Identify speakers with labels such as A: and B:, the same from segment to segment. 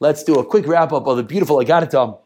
A: let's do a quick wrap up of the beautiful Agaritam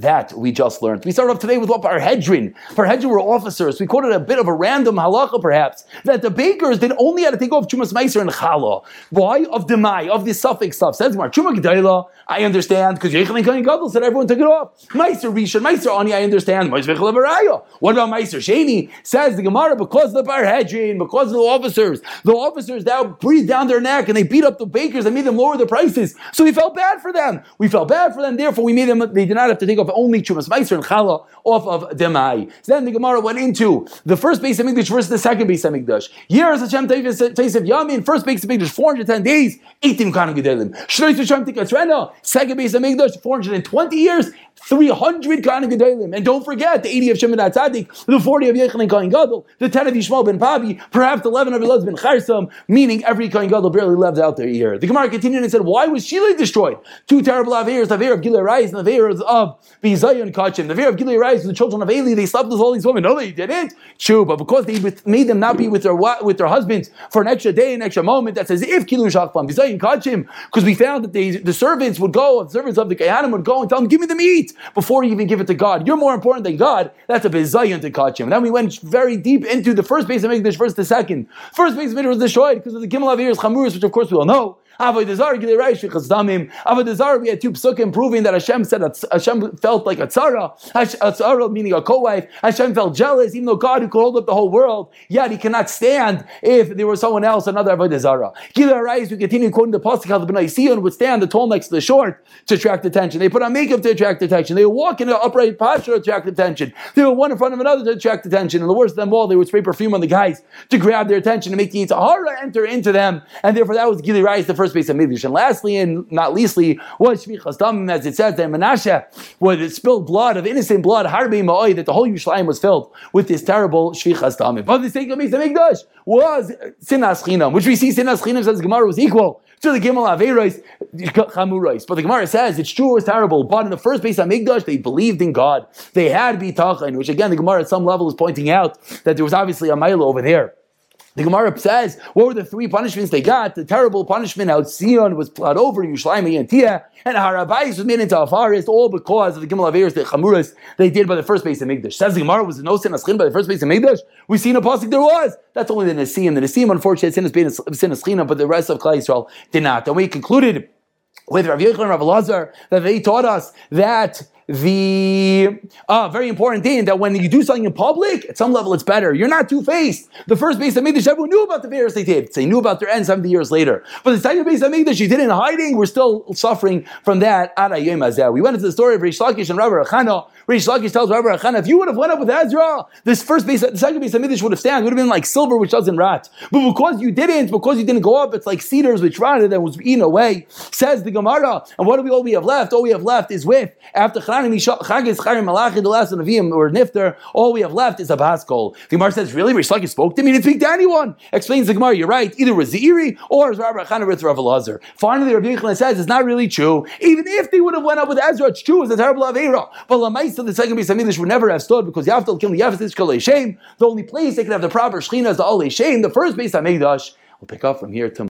A: that we just learned. We start off today with what Parhedrin. Parhedrin were officers. We quoted a bit of a random halacha, perhaps, that the bakers did only had to take off Chumas Meiser and Chala. Why? Of the Mai, of the suffix stuff. Says Mar Chuma I understand, because Yechon and Kohen Gadol said everyone took it off. Meiser Rishon, Meiser Ani, I understand. What about Meiser Sheni? Says the Gemara, because the Parhedrin, because of the officers, the officers now breathed down their neck and they beat up the bakers and made them lower the prices. So we felt bad for them. We felt bad for them, therefore we made them, they did not have to take off only Chumas Meiser and Chala off of Demai. So then the Gemara went into the first base of English versus the second base of English. Years Hashem Teis of Yamin, first base of English, 410 days, 18 Kanan Gedelim. Shlois Hashem Tikatrena, second base of English, 420 years, 300 Kanan Gedelim. And don't forget the 80 of Shimon Atzadik, the 40 of Yechon and Kohen Gadol, the 10 of Yishmael ben Pabi, perhaps 11 of Elaz ben Charsam, meaning every Kohen Gadol barely left out their ear. The Gemara continued and said, why was Shilei destroyed? Two terrible Aveers, the Aver of Gilead Rais and the Aver of Bizayon Kachim. The fear of Gilead Rais, the children of Eli, they slept with all these women. No, they didn't. True, but because they made them not be with their with their husbands for an extra day, an extra moment, that's as if Kilu Shachpam, Bizayon Kachim, because we found that they, the servants would go, the servants of the Kayanim would go and tell them, give me the meat before you even give it to God. You're more important than God. That's a Bizayon to Kachim. And then we went very deep into the first base of English versus the second. First base of English was destroyed because of the Gimel Avir's Chamuris, which of course we all know. Avodah Zara Gili Rais, we had two psukim proving that Hashem said Hashem felt like a tzara, a tzara meaning a co-wife. Hashem felt jealous, even though God who could hold up the whole world, yet he cannot stand if there was someone else, another Avodah Zarah. we continue quoting the pasuk how the Bnei Sion would stand the tall next to the short to attract attention. They put on makeup to attract attention. They would walk in an upright posture to attract attention. They would one in front of another to attract attention. And the worst of them all, they would spray perfume on the guys to grab their attention and make the Yetzer Hara enter into them. And therefore that was Gili Rais, the first base of Mikdash. And lastly, and not leastly, was Shvichas Damim, as it says that Menashe, it spilled blood of innocent blood, Harbi Ma'oi, that the whole Yerushalayim was filled with this terrible Shvichas Damim. But the sake of Mikdash was Sinas Chinam, which we see Sinas Chinam says Gemara was equal to the Gimel Averos Chamurais. But the Gemara says it's true, it was terrible. But in the first base of Mikdash, they believed in God. They had bitachon, which again the Gemara at some level is pointing out that there was obviously a mile over there. The Gemara says, what were the three punishments they got? The terrible punishment out Sion was plowed over, Yerushalayim and Tia, and Harabais was made into a forest, all because of the Gimel Averis, the Chamuras they did by the first base of Mikdash. Says the Gemara, was no sin aschin by the first base of Mikdash? We see in a pasuk there was. That's only the Nasim. The Nasim, unfortunately, sin is sin aschina, but the rest of Klal Yisrael did not. And we concluded with Rav Yechon and Rav Lazar that they taught us that the uh, very important thing that when you do something in public, at some level it's better. You're not two faced. The first base of Mikdash, everyone knew about the virus they did. They knew about their end 70 years later. But the second base of Mikdash, you did in hiding. We're still suffering from that. We went into the story of Reish Lakish and Rabbi Rachana. Reish Lakish tells Rabbi Rachana, if you would have went up with Ezra, this first base, the second base of Mikdash would have stand. It would have been like silver which doesn't rot. But because you didn't, because you didn't go up, it's like cedars which rotted and was eaten away. Says the Gemara. And what do we all we have left? All we have left is with after The last of Nevi'im or Nifter, all we have left is a Baskol. The Gemara says, really? Reish Lakish spoke to me? He didn't speak to anyone. Explains the Gemara, you're right. Either was Ziri or Rabbi Chana with Rav Elazar. Finally, Rabbi Yechon says it's not really true. Even if they would have went up with Ezra, it's true. It's a terrible Avera. But Lamaisa, the second English would never have stood because Yaftal Kim Yafis Kalei. The only place they could have the proper Shechina is the Olei Shem. The first base of Mikdash. We'll pick up from here tomorrow.